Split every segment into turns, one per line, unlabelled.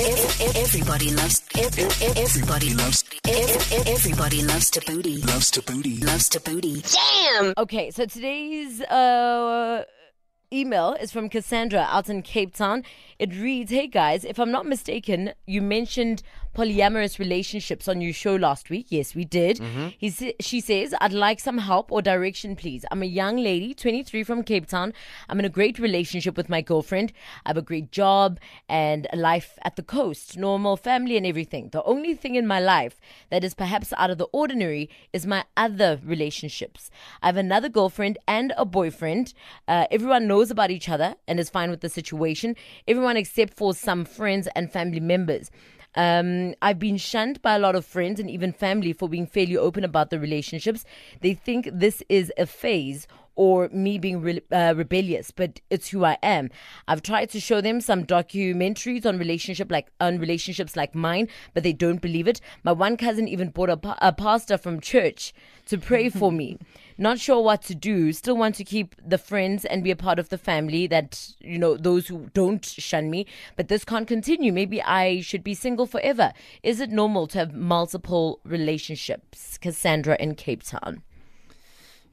Everybody loves. Everybody loves. Everybody loves Thabooty. Loves Thabooty. Loves Thabooty. Damn.
Okay, so today's uh, email is from Cassandra out in Cape Town. It reads Hey guys, if I'm not mistaken, you mentioned polyamorous relationships on your show last week. Yes, we did. He she says, I'd like some help or direction, please. I'm a young lady, 23 from Cape Town. I'm in a great relationship with my girlfriend. I have a great job and a life at the coast, normal family and everything. The only thing in my life that is perhaps out of the ordinary is my other relationships. I have another girlfriend and a boyfriend. Uh, everyone knows about each other and is fine with the situation. Everyone except for some friends and family members. Um, I've been shunned by a lot of friends and even family for being fairly open about the relationships. They think this is a phase or me being re- uh, rebellious, but it's who I am. I've tried to show them some documentaries on relationship like on relationships like mine, but they don't believe it. My one cousin even bought a, pa- a pastor from church to pray for me. Not sure what to do. Still want to keep the friends and be a part of the family that you know those who don't shun me. But this can't continue. Maybe I should be single forever. Is it normal to have multiple relationships? Cassandra in Cape Town.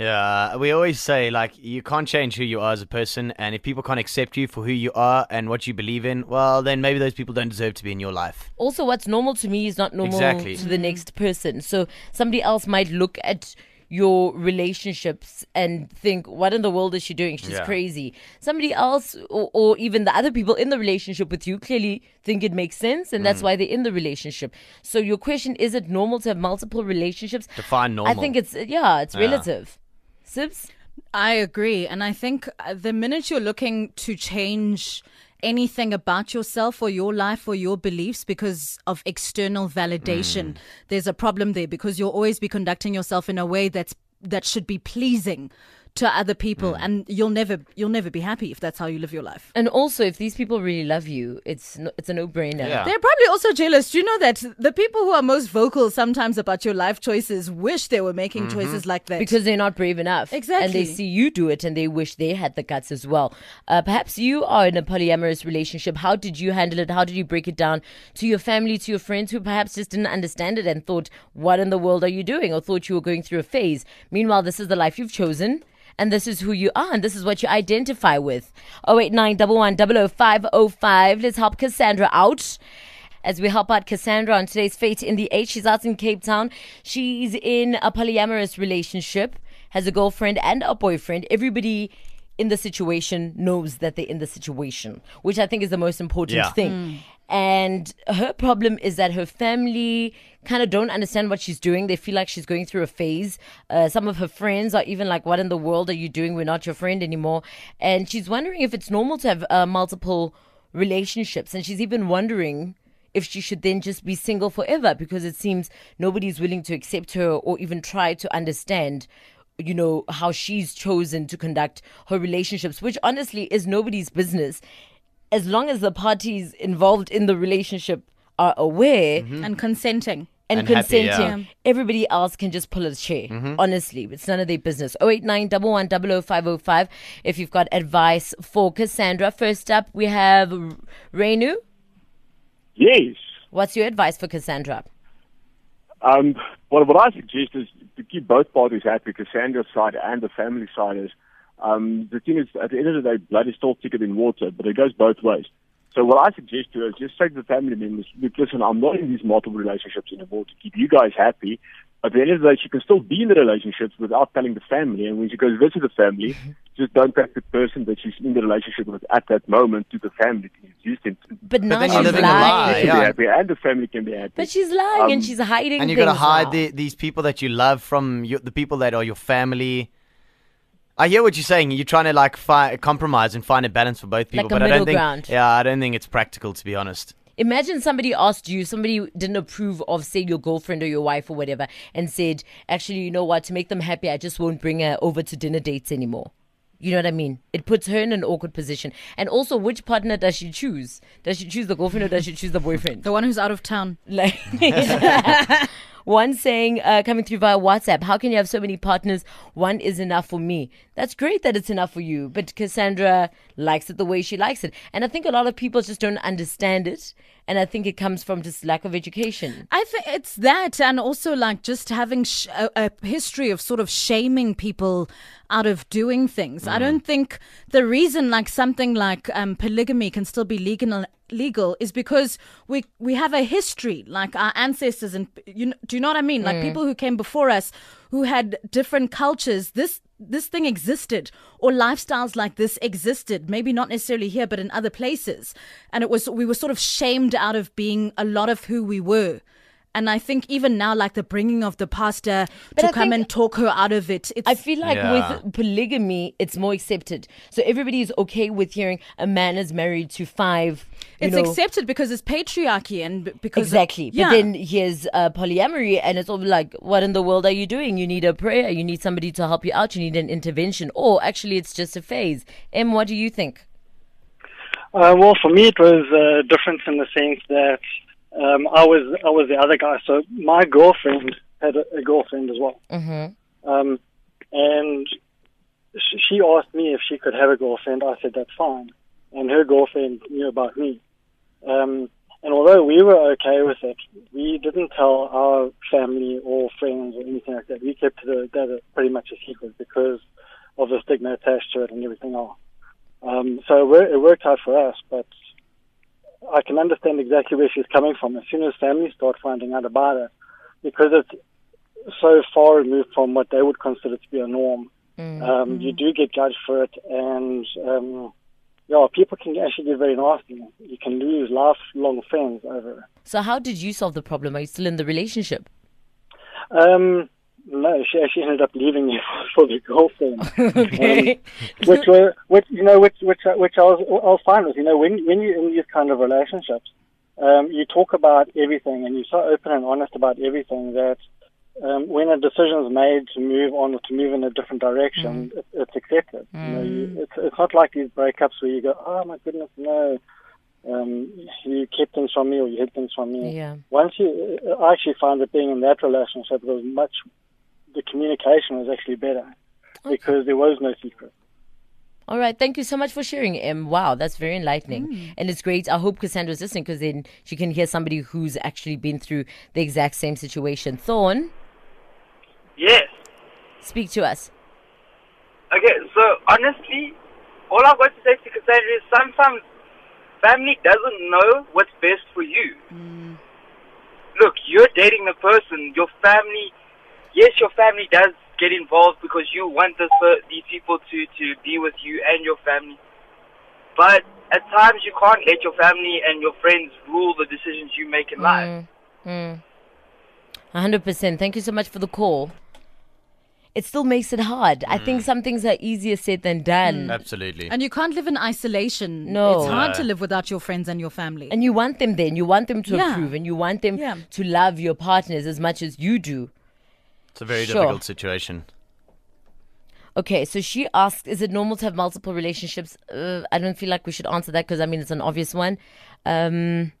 Yeah, we always say like you can't change who you are as a person, and if people can't accept you for who you are and what you believe in, well, then maybe those people don't deserve to be in your life.
also what's normal to me is not normal
Exactly.
to the next person so somebody else might look at your relationships and think what in the world is she doing she's
Yeah.
crazy somebody else or, or even the other people in the relationship with you clearly think it makes sense and
Mm.
that's why they're in the relationship so your question is it normal to have multiple relationships
Define normal.
i think it's yeah it's relative Sibs?
I agree. And I think uh, the minute you're looking to change anything about yourself or your life or your beliefs because of external validation, mm. there's a problem there because you'll always be conducting yourself in a way that's that should be pleasing to other people and you'll never you'll never be happy if that's how you live your life.
and also if these people really love you it's no, it's a no-brainer
Yeah.
They're probably also jealous. Do you know that the people who are most vocal sometimes about your life choices wish they were making choices like that?
because they're not brave enough.
Exactly.
And they see you do it and they wish they had the guts as well. Uh, perhaps you are in a polyamorous relationship. How did you handle it? How did you break it down to your family, to your friends who perhaps just didn't understand it and thought, what in the world are you doing? Or thought you were going through a phase. Meanwhile, this is the life you've chosen. And this is who you are, and this is what you identify with. 089 505. Let's help Cassandra out as we help out Cassandra on today's Fate in the Eight. She's out in Cape Town. She's in a polyamorous relationship, has a girlfriend and a boyfriend. Everybody in the situation knows that they're in the situation, which I think is the most important
Yeah.
thing. Mm. And her problem is that her family kind of don't understand what she's doing. They feel like she's going through a phase. Uh, some of her friends are even like, What in the world are you doing? We're not your friend anymore. And she's wondering if it's normal to have uh, multiple relationships. And she's even wondering if she should then just be single forever because it seems nobody's willing to accept her or even try to understand you know how she's chosen to conduct her relationships which honestly is nobody's business as long as the parties involved in the relationship are aware
and consenting.
and,
And happy,
consenting
yeah.
everybody else can just pull a chair honestly it's none of their business 089 505 if you've got advice for cassandra first up we have Renu.
Yes.
what's your advice for cassandra
Um, what, what I suggest is to keep both parties happy, Cassandra's side and the family side is, um, the thing is, at the end of the day, blood is still thicker than water, but it goes both ways. So what I suggest to her is just say to the family members, look, listen, I'm not in these multiple relationships anymore to keep you guys happy. At the end of the day, she can still be in the relationships without telling the family. And when she goes visit the family, just don't take the person that she's in the relationship with at that moment to the family to introduce them to.
but now
then
she's
you're lie,
lying
They can
yeah.
be happy and the family can be happy.
but she's lying and
Um,
she's hiding
and you got to hide the, these people that you love from your, the people that are your family. I hear what you're saying. You're trying to like fi- compromise and find a balance for both people,
Like a
but I don't think.
ground.
Yeah, I don't think it's practical to be honest.
Imagine somebody asked you, somebody didn't approve of, say, your girlfriend or your wife or whatever, and said, actually, you know what, to make them happy, I just won't bring her over to dinner dates anymore. You know what I mean? It puts her in an awkward position. And also, which partner does she choose? Does she choose the girlfriend or does she choose the boyfriend?
The one who's out of town.
Like, One saying, uh, coming through via WhatsApp, how can you have so many partners? One is enough for me. That's great that it's enough for you, but Cassandra likes it the way she likes it. And I think a lot of people just don't understand it. And I think it comes from just lack of education.
I think it's that, and also like just having sh- a, a history of sort of shaming people out of doing things. I don't think the reason like something like um, polygamy can still be legal legal is because we we have a history like our ancestors and you know, do you know what I mean like people who came before us who had different cultures this this thing existed or lifestyles like this existed maybe not necessarily here but in other places. And it was we were sort of shamed out of being a lot of who we were and I think even now, like the bringing of the pastor to
I
come and talk her out of it, it's
I feel like
Yeah.
with polygamy, it's more accepted. So everybody is okay with hearing a man is married to five. You
it's
know,
accepted because it's patriarchy and because
Exactly.
yeah.
But then here's uh, polyamory, and it's all like, what in the world are you doing? You need a prayer. You need somebody to help you out. You need an intervention. Or actually, it's just a phase. Em, what do you think?
Uh, well, for me, it was uh, different in the sense that um, I was I was the other guy. So my girlfriend had a, a girlfriend as well,
Mm-hmm.
um, and sh- she asked me if she could have a girlfriend. I said that's fine, and her girlfriend knew about me. Um, and although we were okay with it, we didn't tell our family or friends or anything like that. We kept the, that a- pretty much a secret because of the stigma attached to it and everything else. Um, so it, it worked out for us, but I can understand exactly where she's coming from. As soon as families start finding out about it, because it's so far removed from what they would consider to be a norm, um, you do get judged for it, and um, yeah, people can actually get very nasty. You can lose lifelong friends over it.
So, how did you solve the problem? Are you still in the relationship?
Um, no, she actually ended up leaving me for the girlfriend.
Okay.
which were, which you know, which which which I was I was fine with. You know, when when you're in these kind of relationships, um, you talk about everything and you're so open and honest about everything that um, when a decision is made to move on or to move in a different direction, it, it's accepted. You know, you, it's it's not like these breakups where you go, oh my goodness, no. Um, you kept things from me or you hid things from me.
Yeah.
Once you, I actually found that being in that relationship was much, the communication was actually better because there was no secret.
All right. Thank you so much for sharing, Em. Wow, that's very enlightening.
Mm.
And it's great. I hope Cassandra's listening because then she can hear somebody who's actually been through the exact same situation. Thorn,
Yes.
speak to us.
Okay, so honestly, all I've got to say to Cassandra is sometimes family doesn't know what's best for you. Look, you're dating the person. Your family, yes, your family does get involved because you want this, uh, these people to, to be with you and your family. But at times you can't let your family and your friends rule the decisions you make in life.
Mm. 100%. Thank you so much for the call. It still makes it hard. I
Mm.
think some things are easier said than done.
Absolutely.
and you can't live in isolation.
No.
it's hard
No.
to live without your friends and your family.
And you want them then. You want them to
Yeah.
approve and you want them
Yeah.
to love your partners as much as you do.
It's a very
Sure.
difficult situation.
Okay, so she asks, is it normal to have multiple relationships? Uh, I don't feel like we should answer that because I mean it's an obvious one. Um,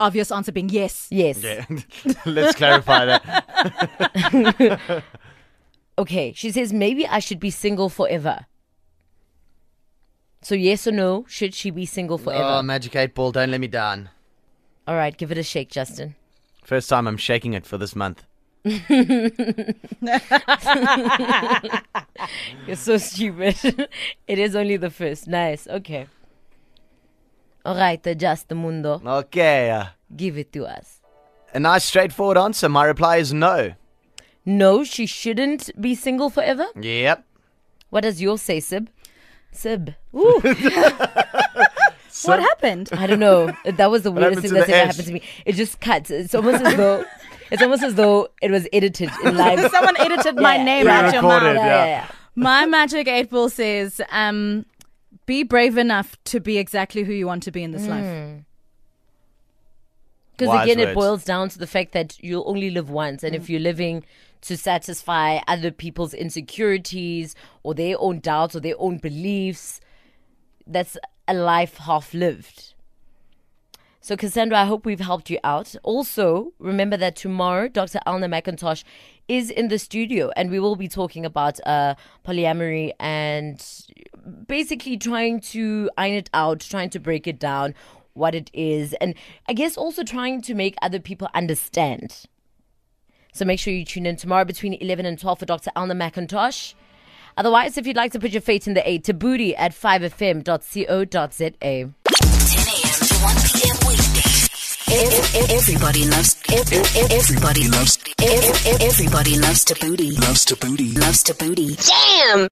Obvious answer being yes.
yes.
Yeah. Let's clarify that.
Okay, she says maybe I should be single forever. So yes or no? Should she be single forever?
Oh, Magic 8 Ball, don't let me down.
All right, give it a shake, Justin.
First time I'm shaking it for this month.
You're so stupid. it is only the first. Nice. Okay. All right, adjust the mundo.
Okay. uh,
Give it to us.
A nice straightforward answer. My reply is no.
No, she shouldn't be single forever.
Yep.
What does yours say, Sib? Sib. Ooh,
What happened?
I don't know. That was the weirdest thing
to
that's ever
S?
happened to me. It just cuts. It's almost as though it's almost as though it was edited in live.
Someone edited my
Yeah,
name out your
Recorded,
mouth.
yeah.
My magic eight ball says, um, be brave enough to be exactly who you want to be in this
Hmm.
life.
Because
Wise
again, it boils down to the fact that you'll only live once, and
Mm.
if you're living to satisfy other people's insecurities or their own doubts or their own beliefs, that's a life half lived. So, Cassandra, I hope we've helped you out. Also, remember that tomorrow, Dr. Elna McIntosh is in the studio, and we will be talking about uh, polyamory and basically trying to iron it out, trying to break it down, what it is, and I guess also trying to make other people understand. So, make sure you tune in tomorrow between 11 and 12 for Dr. Elna McIntosh. Otherwise, if you'd like to put your fate in the eight, Thabooty at 5fm.co.za.
10 a.m. to 1 p.m. weekdays. Ev- ev- Everybody loves. ev- ev- Everybody loves. ev- ev- Everybody loves Thabooty. Loves Thabooty. Loves Thabooty. Damn.